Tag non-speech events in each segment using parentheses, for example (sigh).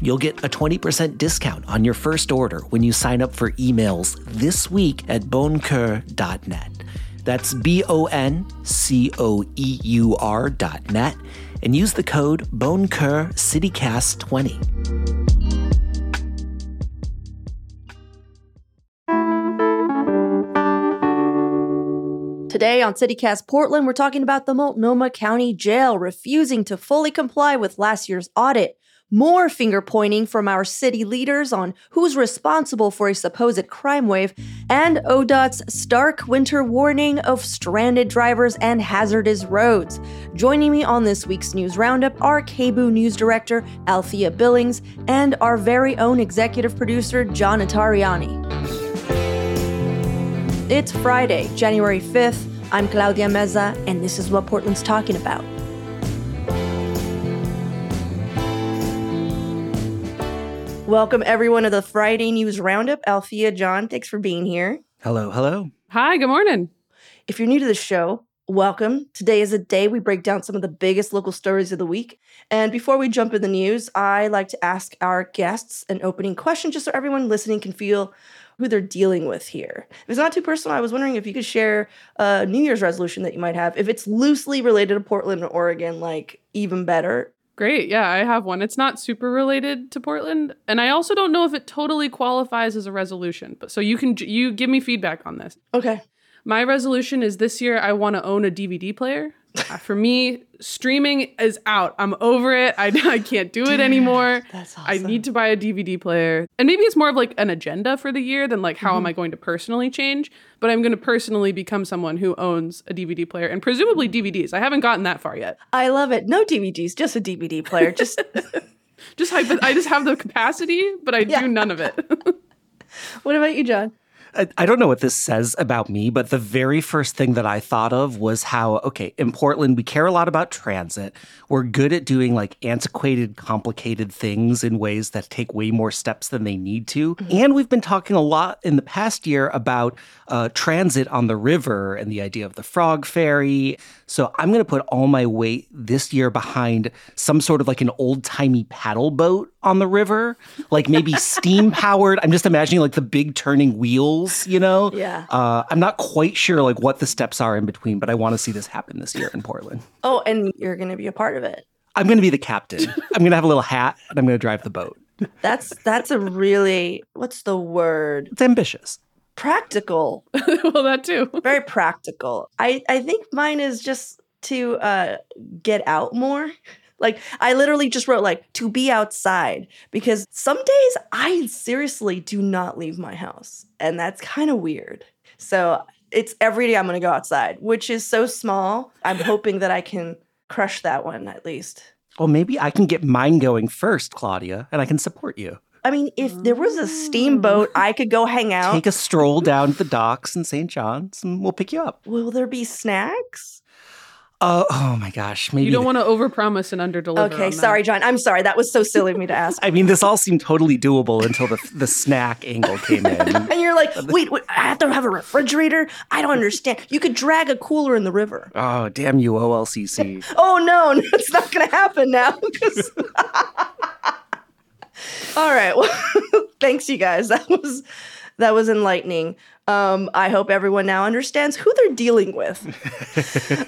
You'll get a 20% discount on your first order when you sign up for emails this week at boncoeur.net. That's B O N C O E U R dot net and use the code BonCoeur CityCast20. Today on CityCast Portland, we're talking about the Multnomah County Jail refusing to fully comply with last year's audit. More finger pointing from our city leaders on who's responsible for a supposed crime wave, and ODOT's stark winter warning of stranded drivers and hazardous roads. Joining me on this week's news roundup are KBOO News Director Althea Billings and our very own executive producer John Notarianni. It's Friday, January 5th. I'm Claudia Meza, and this is what Portland's talking about. Welcome, everyone, to the Friday News Roundup. Althea, John, thanks for being here. Hello, hello. Hi, good morning. If you're new to the show, welcome. Today is a day we break down some of the biggest local stories of the week. And before we jump in the news, I like to ask our guests an opening question just so everyone listening can feel who they're dealing with here. If it's not too personal, I was wondering if you could share a New Year's resolution that you might have. If it's loosely related to Portland or Oregon, like even better. Great. Yeah, I have one. It's not super related to Portland, and I also don't know if it totally qualifies as a resolution. But so you can you give me feedback on this. Okay. My resolution is this year I want to own a DVD player. (laughs) For me, streaming is out. I'm over it. I, (laughs) I can't do it anymore. That's awesome. I need to buy a DVD player. And maybe it's more of like an agenda for the year than like how Mm-hmm. am I going to personally change. But I'm going to personally become someone who owns a DVD player and presumably DVDs. I haven't gotten that far yet. I love it. No DVDs, just a DVD player. Just (laughs) Just hypo- I just have the capacity, but I Yeah. do none of it. what about you, John? I, don't know what this says about me, but the very first thing that I thought of was how, okay, in Portland, we care a lot about transit. We're good at doing like antiquated, complicated things in ways that take way more steps than they need to. And we've been talking a lot in the past year about uh, transit on the river and the idea of the frog ferry. So I'm going to put all my weight this year behind some sort of like an old timey paddle boat on the river, like maybe (laughs) steam powered. I'm just imagining like the big turning wheels, you know? Yeah. Uh, I'm not quite sure like what the steps are in between, but I want to see this happen this year in Portland. Oh, and you're going to be a part of it. I'm going to be the captain. I'm going to have a little hat and I'm going to drive the boat. That's that's a really what's the word? It's ambitious. Practical. (laughs) well, that too. (laughs) Very practical. I I think mine is just to uh get out more. Like I literally just wrote like to be outside because some days I seriously do not leave my house and that's kind of weird. So it's every day I'm going to go outside, which is so small. I'm (laughs) hoping that I can crush that one at least. Well, maybe I can get mine going first, Claudia, and I can support you. I mean, if there was a steamboat, I could go hang out. Take a stroll down to the docks in St. John's and we'll pick you up. Will there be snacks? Uh, oh my gosh. Maybe You don't want to overpromise and underdeliver. Okay, on that. sorry, John. I'm sorry. That was so silly of me to ask. I mean, this all seemed totally doable until the, the snack angle came in. (laughs) And you're like, wait, wait, I have to have a refrigerator? I don't understand. You could drag a cooler in the river. Oh, damn you, OLCC. (laughs) Oh, no, no it's not going to happen now. (laughs) All right. Well, (laughs) thanks, you guys. That was that was enlightening. Um, I hope everyone now understands who they're dealing with.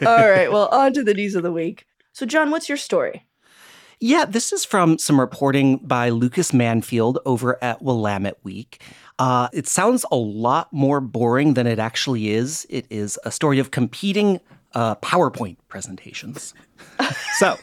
(laughs) All right. Well, on to the news of the week. So, John, what's your story? Yeah, this is from some reporting by Lucas Manfield over at Willamette Week. Uh, it sounds a lot more boring than it actually is. It is a story of competing uh, PowerPoint presentations. so,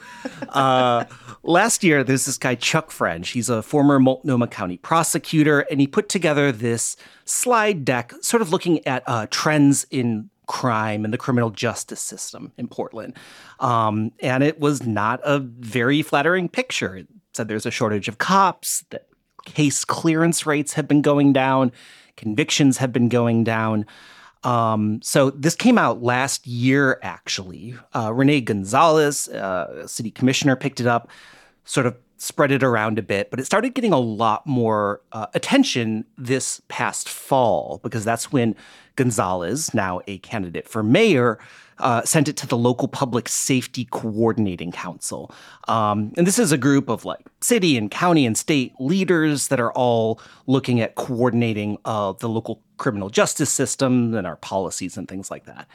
uh, last year, there's this guy, Chuck French. He's a former Multnomah County prosecutor, and he put together this slide deck, sort of looking at uh, trends in crime and the criminal justice system in Portland. Um, and it was not a very flattering picture. It said there's a shortage of cops, that case clearance rates have been going down, convictions have been going down. Um, so this came out last year, actually. Uh, Rene Gonzalez, uh, city commissioner, picked it up, sort of spread it around a bit, but it started getting a lot more uh, attention this past fall because that's when Gonzalez, now a candidate for mayor, uh, sent it to the local public safety coordinating council. Um, and this is a group of like city and county and state leaders that are all looking at coordinating uh, the local criminal justice system and our policies and things like that.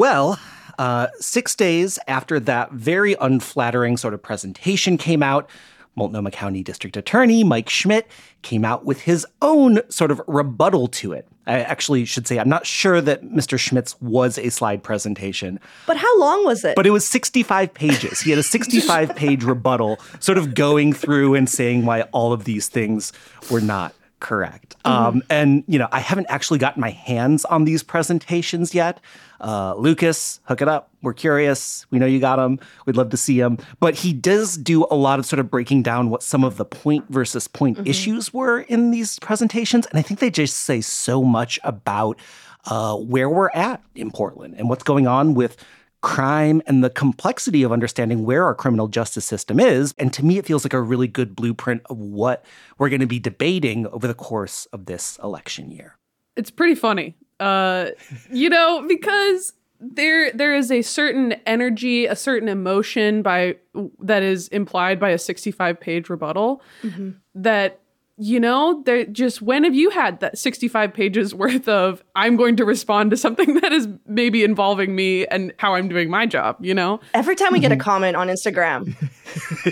Well, uh, six days after that very unflattering sort of presentation came out, Multnomah County District Attorney Mike Schmidt came out with his own sort of rebuttal to it. I actually should say I'm not sure that Mr. Schmidt's was a slide presentation. But how long was it? But it was 65 pages. He had a 65 page rebuttal, sort of going through and saying why all of these things were not correct. Mm-hmm. Um, and, you know, I haven't actually gotten my hands on these presentations yet. Uh, Lucas, hook it up. We're curious. We know you got them. We'd love to see them. But he does do a lot of sort of breaking down what some of the point versus point mm-hmm. issues were in these presentations. And I think they just say so much about uh, where we're at in Portland and what's going on with crime and the complexity of understanding where our criminal justice system is. And to me, it feels like a really good blueprint of what we're going to be debating over the course of this election year. It's pretty funny, uh, you know, because there there is a certain energy, a certain emotion by that is implied by a 65 page rebuttal mm-hmm. that you know, they just when have you had that 65 pages (laughs) worth of I'm going to respond to something that is maybe involving me and how I'm doing my job, you know? Every time we get a mm-hmm. comment on Instagram.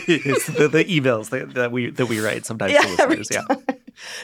it's the, the emails that, that, we that we write sometimes yeah, to listeners, yeah.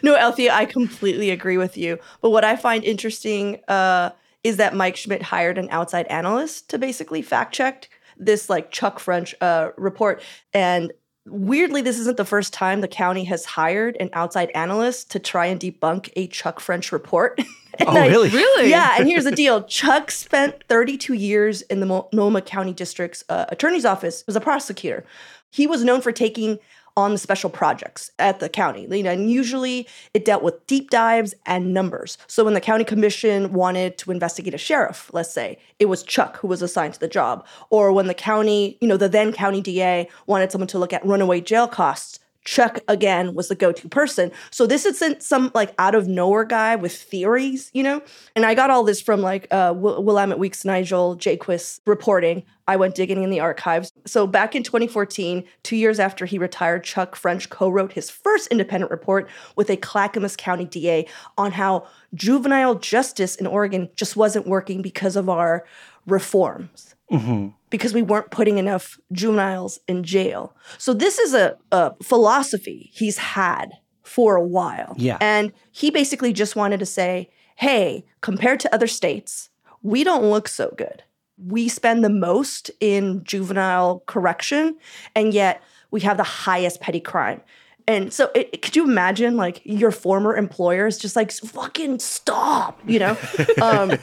No, Althea, I completely agree with you. But what I find interesting uh, is that Mike Schmidt hired an outside analyst to basically fact check this like Chuck French uh, report. And weirdly, this isn't the first time the county has hired an outside analyst to try and debunk a Chuck French report. (laughs) oh, I, really? Really? Yeah. And here's the (laughs) deal Chuck spent 32 years in the Multnomah County District's uh, attorney's office as a prosecutor. He was known for taking on the special projects at the county. You know, and usually it dealt with deep dives and numbers. So when the county commission wanted to investigate a sheriff, let's say, it was Chuck who was assigned to the job. Or when the county, you know, the then county DA wanted someone to look at runaway jail costs, Chuck again was the go-to person. So this isn't some like out of nowhere guy with theories, you know. And I got all this from like uh, Willamette Week's Nigel Jaquiss reporting. I went digging in the archives. So back in 2014, two years after he retired, Chuck French co-wrote his first independent report with a Clackamas County DA on how juvenile justice in Oregon just wasn't working because of our reforms. Mm-hmm because we weren't putting enough juveniles in jail. So this is a, a philosophy he's had for a while. Yeah. And he basically just wanted to say, hey, compared to other states, we don't look so good. We spend the most in juvenile correction, and yet we have the highest petty crime. And so, it, could you imagine like your former employer is just like, fucking stop, you know? (laughs) Um,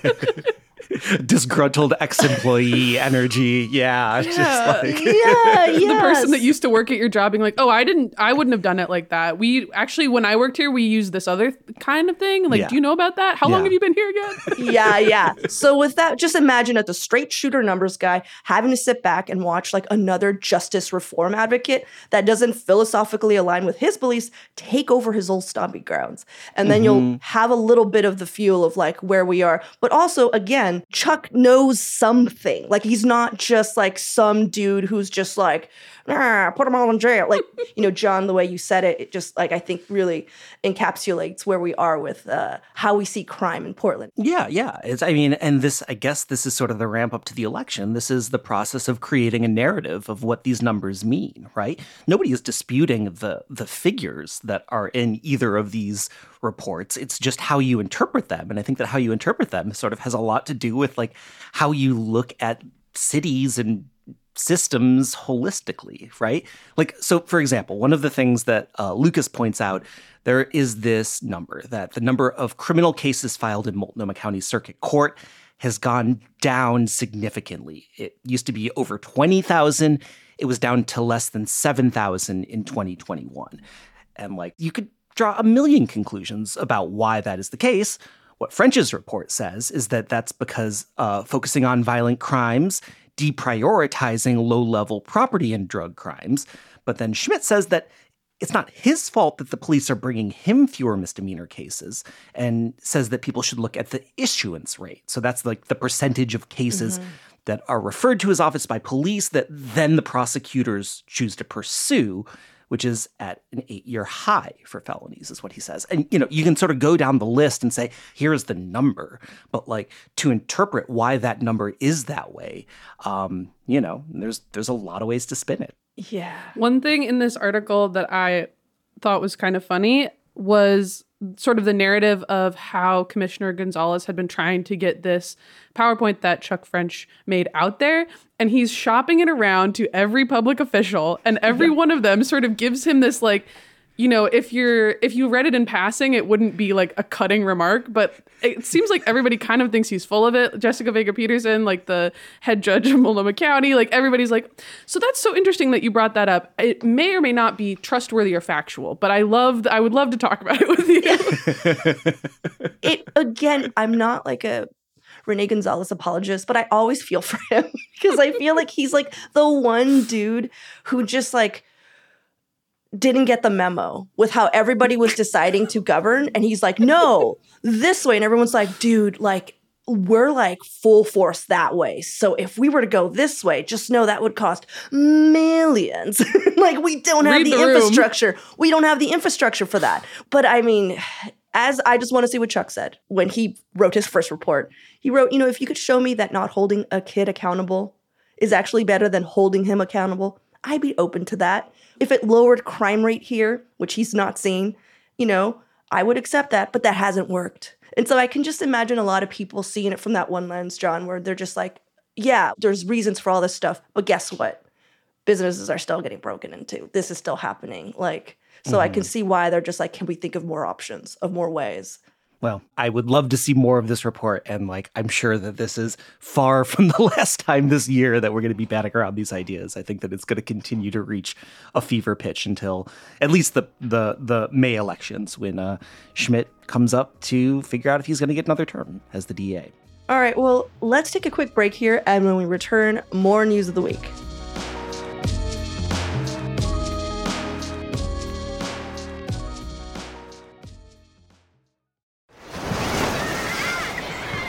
(laughs) disgruntled ex-employee energy. Yeah, yeah, just like yeah, yes. (laughs) the person that used to work at your job being like, "Oh, I didn't, I wouldn't have done it like that." We actually, when I worked here, we used this other kind of thing. Like, yeah. do you know about that? How yeah. long have you been here again? (laughs) yeah, yeah. So with that, just imagine that the straight shooter numbers guy having to sit back and watch like another justice reform advocate that doesn't philosophically align with his beliefs take over his old stomping grounds, and then mm-hmm. you'll have a little bit of the feel of like where we are, but also again Chuck knows something. Like he's not just like some dude who's just like, ah, put them all in jail. Like, (laughs) you know, John, the way you said it, it just like I think really encapsulates where we are with uh, how we see crime in Portland. Yeah, yeah. It's I mean, and this I guess this is sort of the ramp up to the election. This is the process of creating a narrative of what these numbers mean, right? Nobody is disputing the the figures that are in either of these reports. It's just how you interpret them. And I think that how you interpret them sort of has a lot to do with like how you look at cities and systems holistically, right? Like, so for example, one of the things that uh, Lucas points out, there is this number that the number of criminal cases filed in Multnomah County Circuit Court has gone down significantly. It used to be over 20,000. It was down to less than 7,000 in 2021. And like you could draw a million conclusions about why that is the case. What French's report says is that that's because uh, focusing on violent crimes, deprioritizing low level property and drug crimes. But then Schmidt says that it's not his fault that the police are bringing him fewer misdemeanor cases and says that people should look at the issuance rate. So that's like the percentage of cases mm-hmm. that are referred to his office by police that then the prosecutors choose to pursue which is at an eight year high for felonies, is what he says. And, you know, you can sort of go down the list and say, here's the number. But like to interpret why that number is that way, um, you know, there's there's a lot of ways to spin it. Yeah. One thing in this article that I thought was kind of funny was sort of the narrative of how Commissioner Gonzalez had been trying to get this PowerPoint that Chuck French made out there. And he's shopping it around to every public official, and every yeah. one of them sort of gives him this like you know, if you're if you read it in passing, it wouldn't be like a cutting remark, but it seems like everybody kind of thinks he's full of it. Jessica Vega Pederson, like the head judge of Multnomah County, like everybody's like, so that's so interesting that you brought that up. It may or may not be trustworthy or factual, but I love I would love to talk about it with you. (laughs) it again, I'm not like a Rene Gonzalez apologist, but I always feel for him (laughs) because I feel like he's like the one dude who just like didn't get the memo with how everybody was deciding to govern. And he's like, no, this way. And everyone's like, dude, like, we're like full force that way. So if we were to go this way, just know that would cost millions. (laughs) like, we don't have the, the infrastructure. We don't have the infrastructure for that. But I mean, as I just want to see what Chuck said when he wrote his first report. He wrote, you know, if you could show me that not holding a kid accountable is actually better than holding him accountable, I'd be open to that. If it lowered crime rate here, which he's not seen, you know, I would accept that, but that hasn't worked. And so I can just imagine a lot of people seeing it from that one lens, John, where they're just like, yeah, there's reasons for all this stuff, but guess what? Businesses are still getting broken into. This is still happening. Like, so mm-hmm. I can mm-hmm. see why they're just like, can we think of more options, of more ways? Well, I would love to see more of this report. And like, I'm sure that this is far (laughs) from the last time this year that we're going to be batting around these ideas. I think that it's going to continue to reach a fever pitch until at least the, the, the May elections when uh, Schmidt comes up to figure out if he's going to get another term as the DA. All right. Well, let's take a quick break here. And when we return, more news of the week.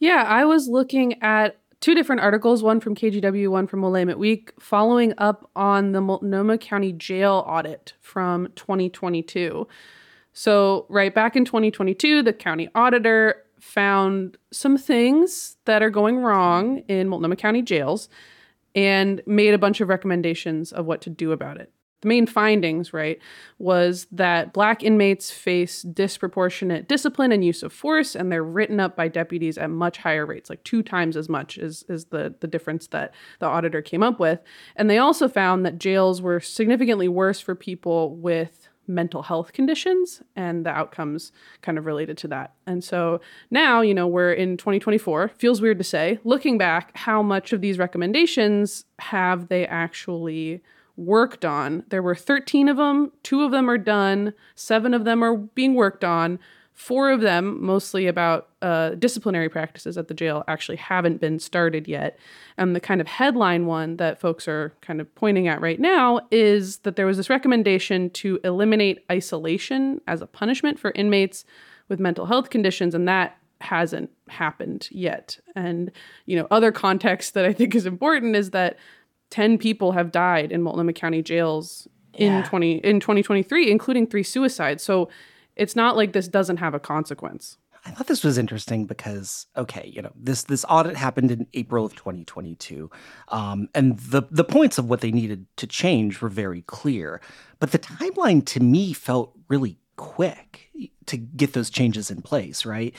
Yeah, I was looking at two different articles, one from KGW, one from Willamette Week, following up on the Multnomah County Jail audit from 2022. So, right back in 2022, the county auditor found some things that are going wrong in Multnomah County jails and made a bunch of recommendations of what to do about it the main findings, right, was that black inmates face disproportionate discipline and use of force, and they're written up by deputies at much higher rates, like two times as much is, is the, the difference that the auditor came up with. And they also found that jails were significantly worse for people with mental health conditions and the outcomes kind of related to that. And so now, you know, we're in 2024. Feels weird to say. Looking back, how much of these recommendations have they actually worked on. There were 13 of them, two of them are done, seven of them are being worked on. Four of them, mostly about uh, disciplinary practices at the jail, actually haven't been started yet. And the kind of headline one that folks are kind of pointing at right now is that there was this recommendation to eliminate isolation as a punishment for inmates with mental health conditions, and that hasn't happened yet. And, you know, other context that I think is important is that 10 people have died in Multnomah County jails yeah. in 20 in 2023 including 3 suicides. So it's not like this doesn't have a consequence. I thought this was interesting because okay, you know this this audit happened in April of 2022, um, and the the points of what they needed to change were very clear, but the timeline to me felt really quick to get those changes in place. Right,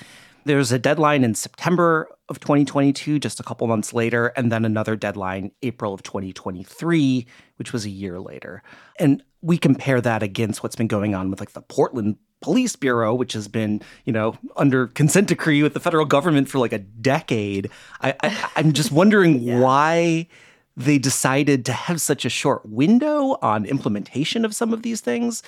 there's a deadline in September of 2022, just a couple months later, and then another deadline April of 2023, which was a year later, and we compare that against what's been going on with like the Portland police bureau which has been you know under consent decree with the federal government for like a decade. I, I i'm just (laughs) wondering yeah. why they decided to have such a short window on implementation of some of these things.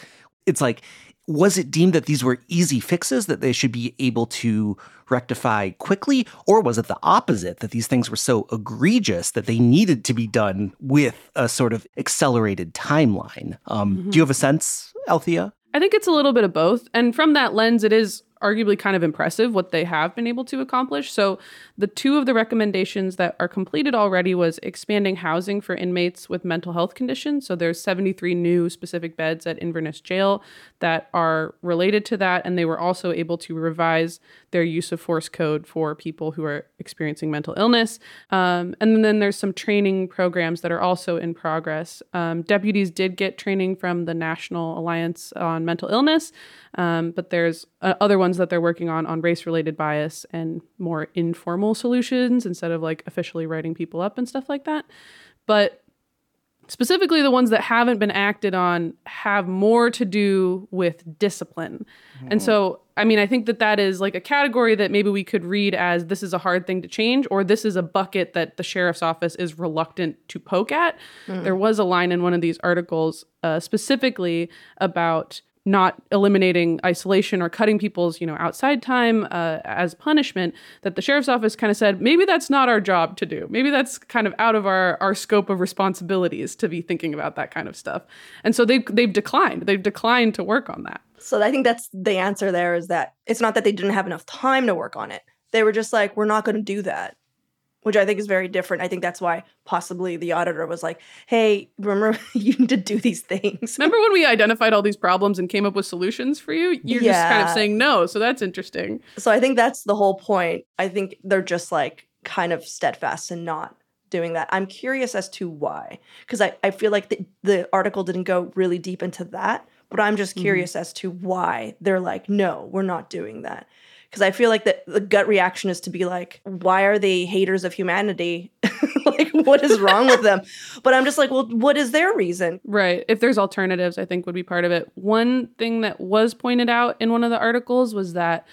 It's like was it deemed that these were easy fixes that they should be able to rectify quickly or was it the opposite that these things were so egregious that they needed to be done with a sort of accelerated timeline um, mm-hmm. do you have a sense althea I think it's a little bit of both. And from that lens, it is arguably kind of impressive what they have been able to accomplish. So, the two of the recommendations that are completed already was expanding housing for inmates with mental health conditions. So, there's 73 new specific beds at Inverness Jail that are related to that, and they were also able to revise their use of force code for people who are experiencing mental illness. Um, and then there's some training programs that are also in progress. Um, deputies did get training from the National Alliance on Mental Illness, um, but there's uh, other ones that they're working on on race related bias and more informal solutions instead of like officially writing people up and stuff like that. But specifically the ones that haven't been acted on have more to do with discipline mm-hmm. and so i mean i think that that is like a category that maybe we could read as this is a hard thing to change or this is a bucket that the sheriff's office is reluctant to poke at mm-hmm. there was a line in one of these articles uh, specifically about not eliminating isolation or cutting people's you know outside time uh, as punishment that the sheriff's office kind of said maybe that's not our job to do. Maybe that's kind of out of our our scope of responsibilities to be thinking about that kind of stuff. And so they've they've declined. They've declined to work on that. So i think that's the answer there is that it's not that they didn't have enough time to work on it. They were just like we're not going to do that which I think is very different. I think that's why possibly the auditor was like, "Hey, remember (laughs) you need to do these things." Remember when we identified all these problems and came up with solutions for you? You're yeah. just kind of saying no, so that's interesting. So I think that's the whole point. I think they're just like kind of steadfast and not doing that. I'm curious as to why, because I, I feel like the, the article didn't go really deep into that, but I'm just mm-hmm. curious mm-hmm. as to why they're like, no, we're not doing that because I feel like the, the gut reaction is to be like, why are they haters of humanity? (laughs) like, what is wrong with them? (laughs) But I'm just like, well, what is their reason? Right. If there's alternatives, I think would be part of it. One thing that was pointed out in one of the articles was that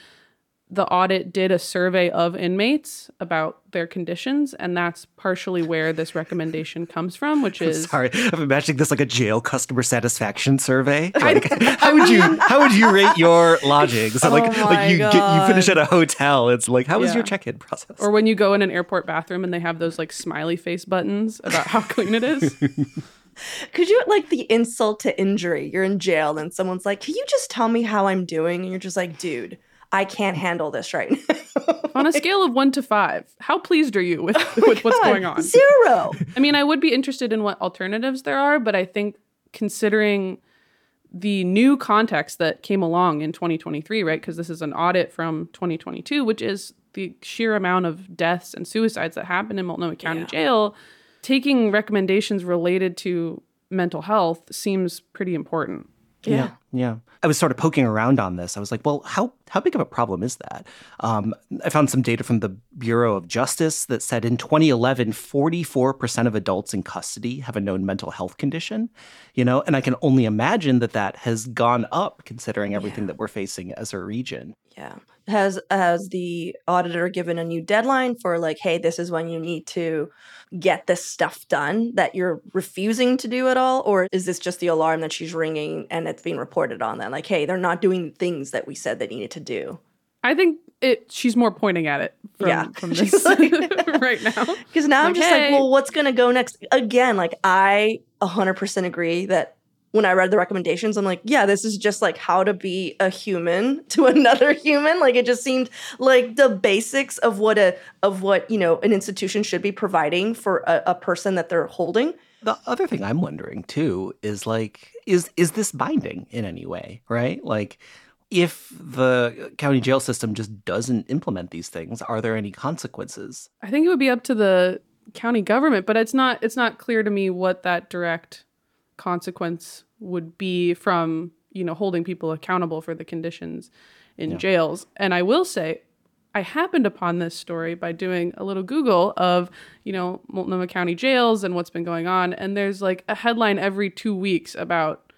the audit did a survey of inmates about their conditions, and that's partially where this recommendation comes from, which is sorry, I'm imagining this like a jail customer satisfaction survey. (laughs) Like, (laughs) how would you how would you rate your lodging? So like oh like you God. get you finish at a hotel, it's like how was yeah. your check-in process? Or when you go in an airport bathroom and they have those like smiley face buttons about how clean it is. (laughs) Could you like the insult to injury? You're in jail and someone's like, "Can you just tell me how I'm doing?" And you're just like, "Dude." I can't handle this right now. (laughs) on a scale of one to five, how pleased are you with, oh with what's going on? Zero. I mean, I would be interested in what alternatives there are, but I think considering the new context that came along in 2023, right? Because this is an audit from 2022, which is the sheer amount of deaths and suicides that happen in Multnomah County yeah. Jail. Taking recommendations related to mental health seems pretty important. Yeah. yeah. yeah. I was sort of poking around on this. I was like, well, how how big of a problem is that? Um, I found some data from the Bureau of Justice that said in 2011, 44% of adults in custody have a known mental health condition. You know, and I can only imagine that that has gone up considering everything yeah. that we're facing as a region. Yeah. Has has the auditor given a new deadline for like, hey, this is when you need to get this stuff done that you're refusing to do at all? Or is this just the alarm that she's ringing and it's being reported on then? Like, hey, they're not doing things that we said they needed to do. I think it she's more pointing at it from, yeah. (laughs) from this like, (laughs) right now. Because now like, I'm just hey. like, well, what's gonna go next? Again, like I 100% agree that when I read the recommendations, I'm like, yeah, this is just like how to be a human (laughs) to another human. Like it just seemed like the basics of what a of what you know an institution should be providing for a, a person that they're holding. The other thing I'm wondering too is like, is is this binding in any way? Right? Like, if the county jail system just doesn't implement these things, are there any consequences? I think it would be up to the county government, but it's not it's not clear to me what that direct consequence would be from, you know, holding people accountable for the conditions in jails. And I will say I happened upon this story by doing a little Google of, you know, Multnomah County jails and what's been going on. And there's like a headline every two weeks about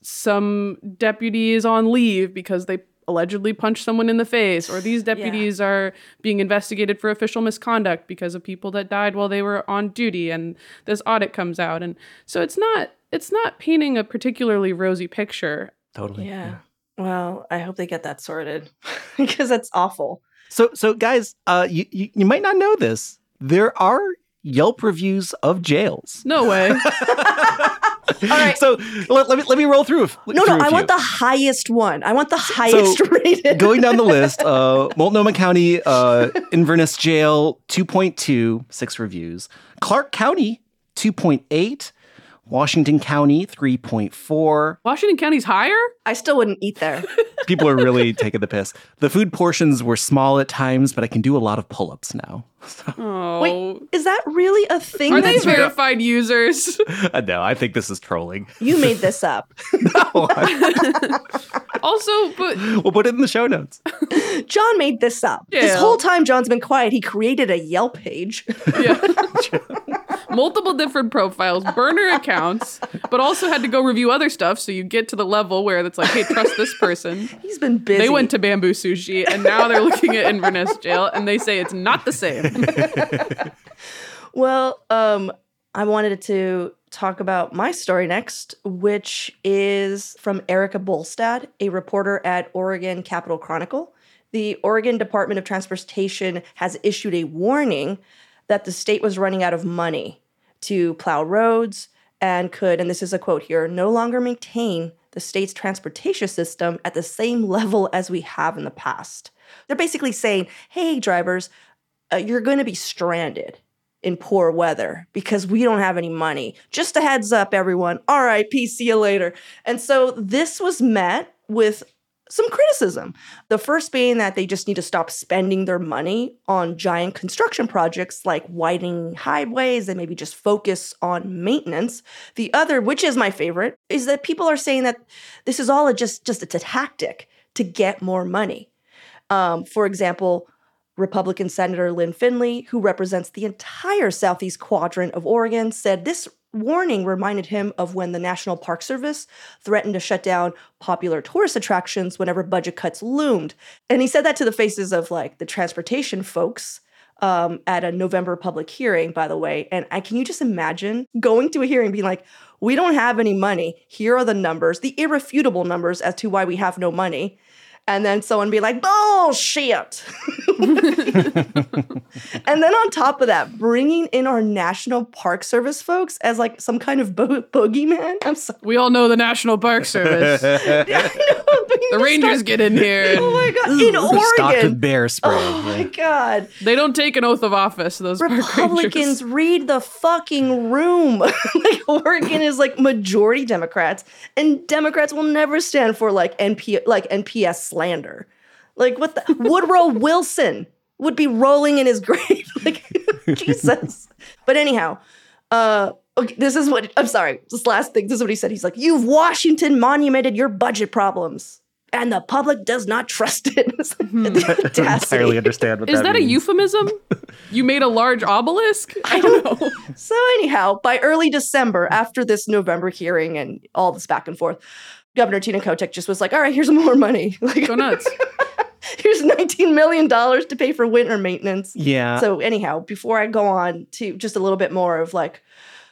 some deputies on leave because they allegedly punched someone in the face, or these (sighs) deputies are being investigated for official misconduct because of people that died while they were on duty, and this audit comes out. And so it's not it's not painting a particularly rosy picture. Totally. Yeah. Well, I hope they get that sorted (laughs) because that's awful. So, so guys, uh, you, you you might not know this. There are Yelp reviews of jails. No way. (laughs) (laughs) All right. So let, let me let me roll through. no, through no, a I few. want the highest one. I want the highest (laughs) rated. going down the list, uh, Multnomah County, uh, Inverness Jail, 2.2, six reviews. Clark County, 2.8. Washington County, 3.4. Washington County's higher? I still wouldn't eat there. People are really taking the piss. The food portions were small at times, but I can do a lot of pull ups now. Oh. Wait, is that really a thing? Are they that's verified users? (laughs) Uh, no, I think this is trolling. you made this up. (laughs) No, I- (laughs) also, but we'll put it in the show notes. John made this up. This whole time John's been quiet. He created a Yelp page. yeah. Multiple different profiles, burner accounts, but also had to go review other stuff so you get to the level where it's like, hey, trust this person. He's been busy. They went to bamboo sushi and now they're looking at Inverness jail and they say it's not the same. (laughs) Well, um, I wanted to talk about my story next, which is from Erika Bolstad, a reporter at Oregon Capital Chronicle. The Oregon Department of Transportation has issued a warning that the state was running out of money to plow roads and could, and this is a quote here, no longer maintain the state's transportation system at the same level as we have in the past. They're basically saying, hey, drivers, uh, you're going to be stranded in poor weather because we don't have any money. Just a heads up, everyone. All right, peace, see you later. And so this was met with some criticism. The first being that they just need to stop spending their money on giant construction projects like widening highways and maybe just focus on maintenance. The other, which is my favorite, is that people are saying that this is all a just just it's a tactic to get more money. Um, for example, Republican Senator Lynn Findley, who represents the entire southeast quadrant of Oregon, said this warning reminded him of when the National Park Service threatened to shut down popular tourist attractions whenever budget cuts loomed. And he said that to the faces of like the transportation folks um, at a November public hearing, by the way. And I, can you just imagine going to a hearing being like, we don't have any money. Here are the numbers, the irrefutable numbers as to why we have no money. And then someone be like, bullshit. (laughs) and then on top of that, bringing in our National Park Service folks as like some kind of bo- boogeyman. I'm sorry. We all know the National Park Service. (laughs) (laughs) The Rangers get in here. (laughs) Oh my god! In Stocked with Oregon. bear spray. Oh my god! they don't take an oath of office, those park. Republicans read the fucking room. (laughs) like Oregon is like majority Democrats, and Democrats will never stand for like NP like NPS slander. Like what the Woodrow Wilson would be rolling in his grave. like Jesus. But anyhow, uh okay, this is what I'm sorry, this last thing. This is what he said. He's like, You've Washington monumented your budget problems. And the public does not trust it. (laughs) It's like, hmm. the (laughs) I don't audacity. entirely understand what Is that that a euphemism? (laughs) You made a large obelisk? I don't know. So, anyhow, by early December, after this November hearing and all this back and forth, Governor Tina Kotek just was like, all right, here's more money. Like, Go nuts. here's $19 million to pay for winter maintenance. Yeah. So, anyhow, before I go on to just a little bit more of like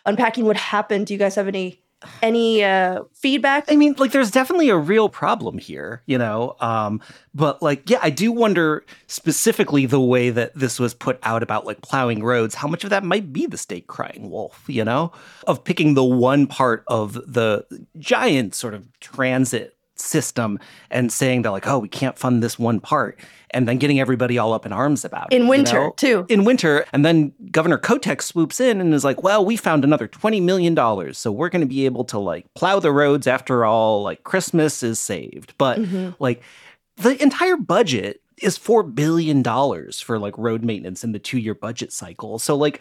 unpacking what happened, do you guys have any any uh feedback? I mean, like, there's definitely a real problem here, you know. Um, but like, yeah, I do wonder specifically the way that this was put out about like plowing roads. How much of that might be the state crying wolf, you know, of picking the one part of the giant sort of transit system and saying they're like, oh, we can't fund this one part, and then getting everybody all up in arms about In it. you winter, know? too. In winter. And then Governor Kotek swoops in and is like, well, we found another $20 million. So we're going to be able to like plow the roads after all. Like Christmas is saved. But Mm-hmm. like the entire budget is $4 billion for like road maintenance in the two year budget cycle. So, like,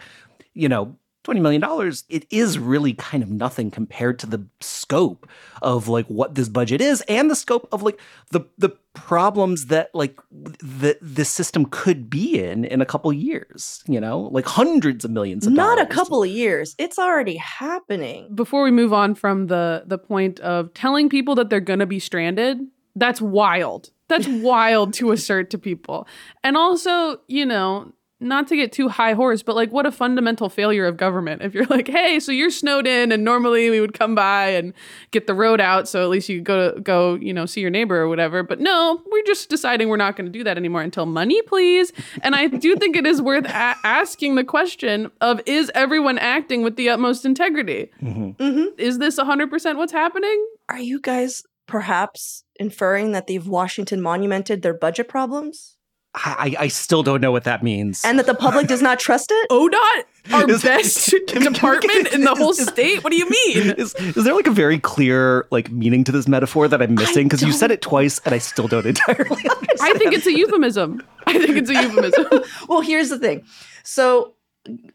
you know, $20 million, it is really kind of nothing compared to the scope of like what this budget is and the scope of like the the problems that like the the system could be in in a couple years, you know, like hundreds of millions of Not a couple of years. It's already happening. Before we move on from the the point of telling people that they're going to be stranded, that's wild. That's (laughs) wild to assert to people. And also, you know, not to get too high horse, but like what a fundamental failure of government. If you're like, hey, so you're snowed in and normally we would come by and get the road out so at least you could go to go, you know, see your neighbor or whatever. But no, we're just deciding we're not going to do that anymore until money, please. And I do think it is worth a- asking the question of is everyone acting with the utmost integrity? hmm Is this 100% what's happening? Are you guys perhaps inferring that they've Washington monumented their budget problems I, I still don't know what that means. and that the public does not trust it? ODOT, our Is- best can- (laughs) can we department in the whole is- is- state? What do you mean? (laughs) is, is there like a very clear like meaning to this metaphor that I'm missing? Because you said it twice and I still don't (laughs) entirely understand. I think it's a euphemism. I think it's a euphemism. well, here's the thing. So,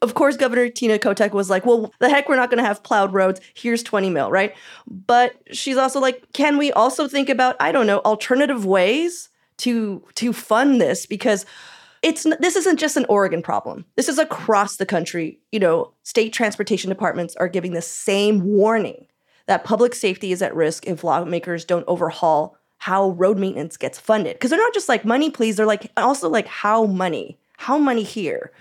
of course, Governor Tina Kotek was like, well, the heck, we're not going to have plowed roads. Here's 20 mil, right? But she's also like, can we also think about, I don't know, alternative ways to to fund this? Because it's this isn't just an Oregon problem. This is across the country. You know, state transportation departments are giving the same warning that public safety is at risk if lawmakers don't overhaul how road maintenance gets funded. Because they're not just like money, please. They're like also like how money, how money here.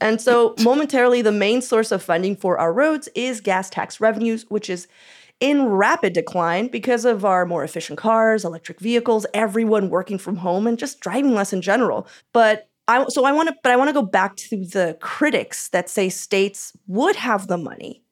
And so (coughs) momentarily, the main source of funding for our roads is gas tax revenues, which is in rapid decline because of our more efficient cars, electric vehicles, everyone working from home, and just driving less in general. But I so I want to, but I want to go back to the critics that say states would have the money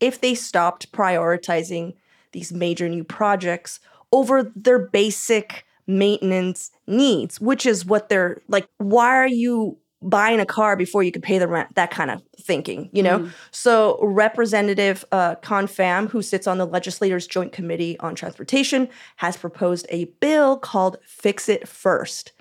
if they stopped prioritizing these major new projects over their basic maintenance needs, which is what they're like. Why are you buying a car before you could pay the rent? That kind of thinking, you know? So, Representative uh, Khanh Pham, who sits on the legislators' joint committee on transportation, has proposed a bill called Fix It First.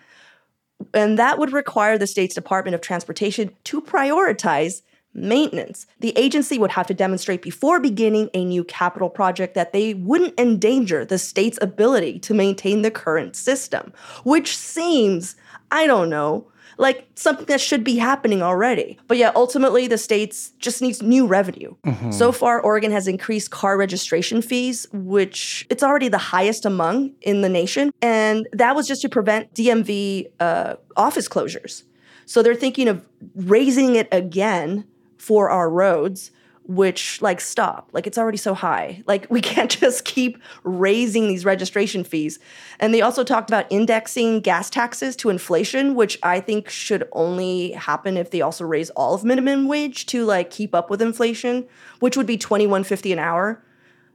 And that would require the state's Department of Transportation to prioritize maintenance. The agency would have to demonstrate before beginning a new capital project that they wouldn't endanger the state's ability to maintain the current system, which seems, I don't know, like something that should be happening already. But yeah, ultimately, the states just needs new revenue. So far, Oregon has increased car registration fees, which it's already the highest among in the nation, and that was just to prevent DMV uh, office closures. So they're thinking of raising it again for our roads, which like stop. Like it's already so high. Like we (laughs) can't just keep raising these registration fees. And they also talked about indexing gas taxes to inflation, which I think should only happen if they also raise all of minimum wage to like keep up with inflation, which would be 21.50 an hour.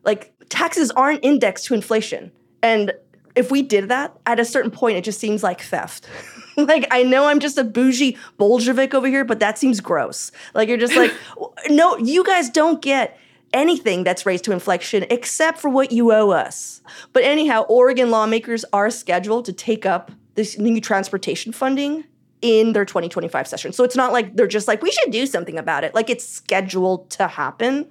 Like taxes aren't indexed to inflation. And if we did that, at a certain point it just seems like theft. (laughs) like I know I'm just a bougie Bolshevik over here, but that seems gross. Like you're just like, (laughs) no, you guys don't get anything that's raised to inflection except for what you owe us. But anyhow, Oregon lawmakers are scheduled to take up this new transportation funding in their 2025 session. So it's not like they're just like, we should do something about it. Like it's scheduled to happen.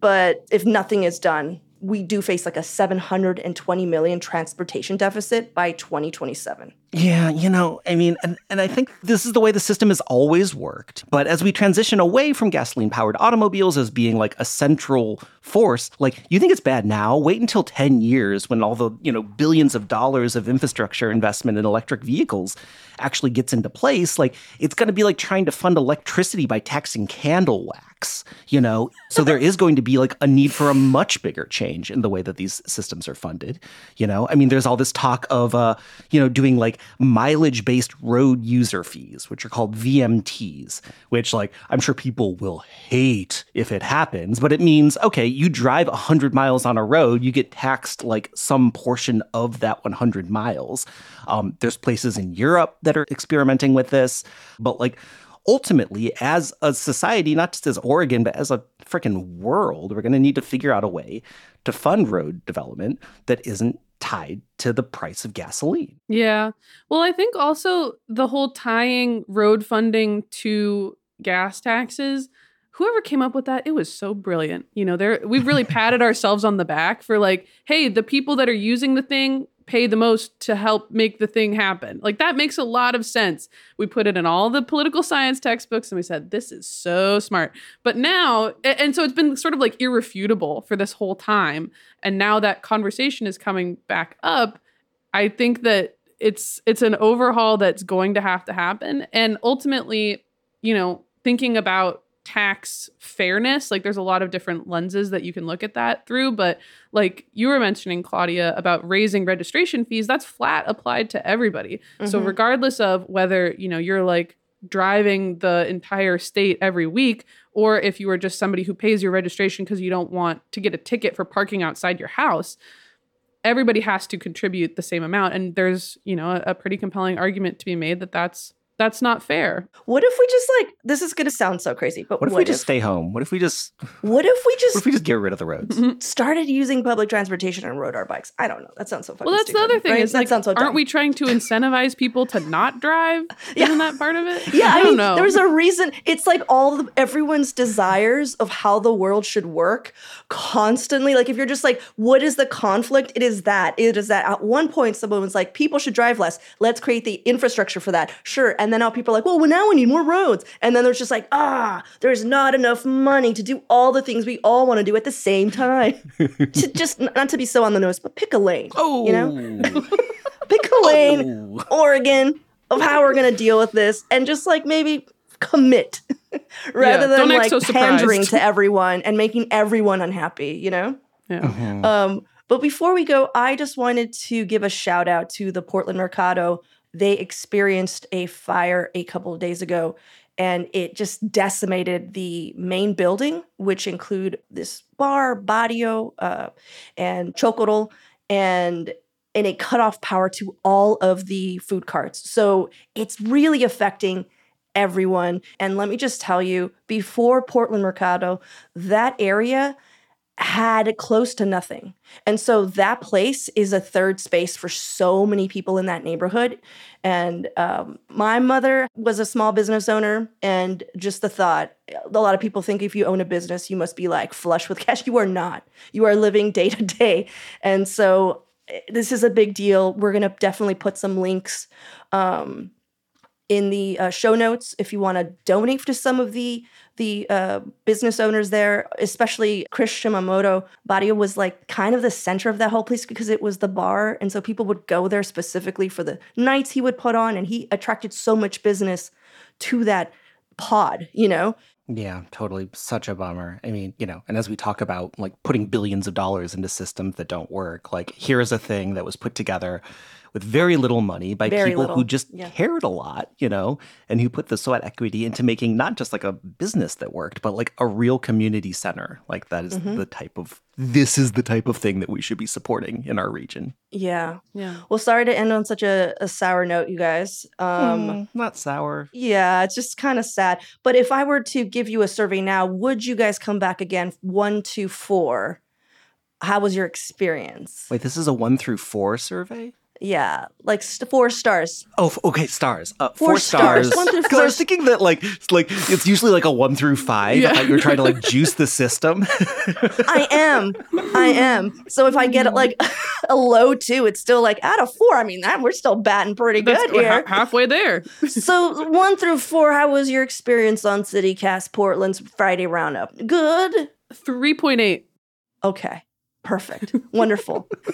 But if nothing is done, we do face like a 720 million transportation deficit by 2027. Yeah, you know, I mean, and, and I think this is the way the system has always worked. But as we transition away from gasoline powered automobiles as being like a central force, like you think it's bad now? Wait until 10 years when all the, you know, billions of dollars of infrastructure investment in electric vehicles actually gets into place. Like it's going to be like trying to fund electricity by taxing candle wax, you know? So there is going to be like a need for a much bigger change in the way that these systems are funded, you know? I mean, there's all this talk of, uh, you know, doing like mileage based road user fees, which are called VMTs, which, like, I'm sure people will hate if it happens, but it means, okay, you drive 100 miles on a road, you get taxed like some portion of that 100 miles. Um, there's places in Europe that are experimenting with this, but like, ultimately, as a society, not just as Oregon, but as a freaking world, we're going to need to figure out a way to fund road development that isn't tied to the price of gasoline. Yeah. Well, I think also the whole tying road funding to gas taxes, whoever came up with that, it was so brilliant. You know, there we've really (laughs) patted ourselves on the back for like, hey, the people that are using the thing pay the most to help make the thing happen. Like that makes a lot of sense. We put it in all the political science textbooks and we said, this is so smart. But now, and so it's been sort of like irrefutable for this whole time. And now that conversation is coming back up, I think that it's it's an overhaul that's going to have to happen. And ultimately, you know, thinking about tax fairness. Like there's a lot of different lenses that you can look at that through but like you were mentioning claudia about raising registration fees that's flat applied to everybody. Mm-hmm. so regardless of whether you know you're like driving the entire state every week or if you are just somebody who pays your registration because you don't want to get a ticket for parking outside your house everybody has to contribute the same amount. And there's you know a, a pretty compelling argument to be made that that's that's not fair. What if we just like this is going to sound so crazy, but what if what we just stay home? What if we just What if we just What if we just get rid of the roads? Mm-hmm. Started using public transportation and rode our bikes. I don't know. That sounds so fucking Well, that's stupid, the other thing right? is that like sounds so aren't we trying to incentivize people to not drive? (laughs) Yeah. Isn't that part of it? (laughs) Yeah, I, I don't mean, know. there's a reason. It's like all the, everyone's desires of how the world should work constantly. Like if you're just like, what is the conflict? It is that. It is that. At one point, someone was like, people should drive less. Let's create the infrastructure for that. Sure. And then now people are like, well, well now we need more roads. And then there's just like, ah, there's not enough money to do all the things we all want to do at the same time. (laughs) to just not to be so on the nose, but pick a lane. Oh, you know, (laughs) pick a lane, Oh. Oregon, of how we're gonna deal with this, and just like maybe commit (laughs) rather Yeah, than like so pandering to everyone and making everyone unhappy. You know. Yeah. Mhm. Um, but before we go, I just wanted to give a shout out to the Portland Mercado. They experienced a fire a couple of days ago, and it just decimated the main building, which include this bar, Barrio, uh, and Chocorol, and and it cut off power to all of the food carts. So it's really affecting everyone. And let me just tell you, before Portland Mercado, that area had close to nothing. And so that place is a third space for so many people in that neighborhood. And um, my mother was a small business owner, and just the thought a lot of people think if you own a business, you must be like flush with (laughs) cash. You are not. You are living day to day. And so eh, this is a big deal. We're going to definitely put some links. Um, in the uh, show notes if you want to donate to some of the the uh, business owners there, especially Chris Shimamoto. Barrio was like kind of the center of that whole place because it was the bar, and so people would go there specifically for the nights he would put on, and he attracted so much business to that pod, you know. Yeah, totally. Such a bummer. I mean, you know, and as we talk about like putting billions of dollars into systems that don't work, like here is a thing that was put together with very little money by Very people little, who just yeah. cared a lot, you know, and who put the sweat equity into making not just like a business that worked, but like a real community center. Like that is Mm-hmm. the type of this is the type of thing that we should be supporting in our region. Yeah. Yeah. Well, sorry to end on such a, a sour note, you guys. Um, Hmm, not sour. Yeah, it's just kind of sad. But if I were to give you a survey now, would you guys come back again? One to four. How was your experience? Wait, this is a one through four survey? Yeah, like st- four stars. Oh, f- okay, stars. Uh, Four four, stars. stars. One through Because I was thinking that like it's like it's usually like a one through five. Yeah. I thought you were trying to like (laughs) juice the system. I am. I am. So if I get it like a low two, it's still like out of four. I mean, that we're still batting pretty That's good here. ha- halfway there. (laughs) so one through four, how was your experience on CityCast Portland's Friday roundup? Good. 3.8. Okay. Perfect. Wonderful. (laughs)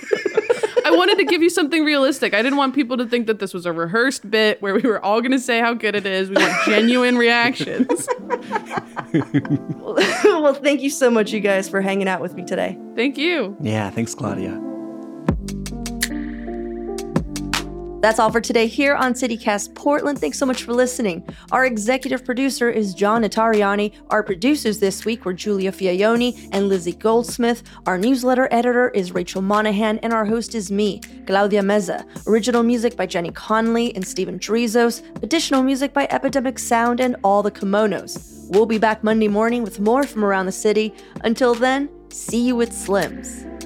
I wanted to give you something realistic. I didn't want people to think that this was a rehearsed bit where we were all going to say how good it is. We want (laughs) genuine reactions. (laughs) well, thank you so much, you guys, for hanging out with me today. Thank you. yeah, thanks, Claudia. That's all for today here on CityCast Portland. Thanks so much for listening. Our executive producer is John Notarianni. Our producers this week were Julia Fiaioni and Lizzie Goldsmith. Our newsletter editor is Rachel Monahan, and our host is me, Claudia Meza. Original music by Jenny Conley and Stephen Drizos. Additional music by Epidemic Sound and All the Kimonos. We'll be back Monday morning with more from around the city. Until then, see you at Slims.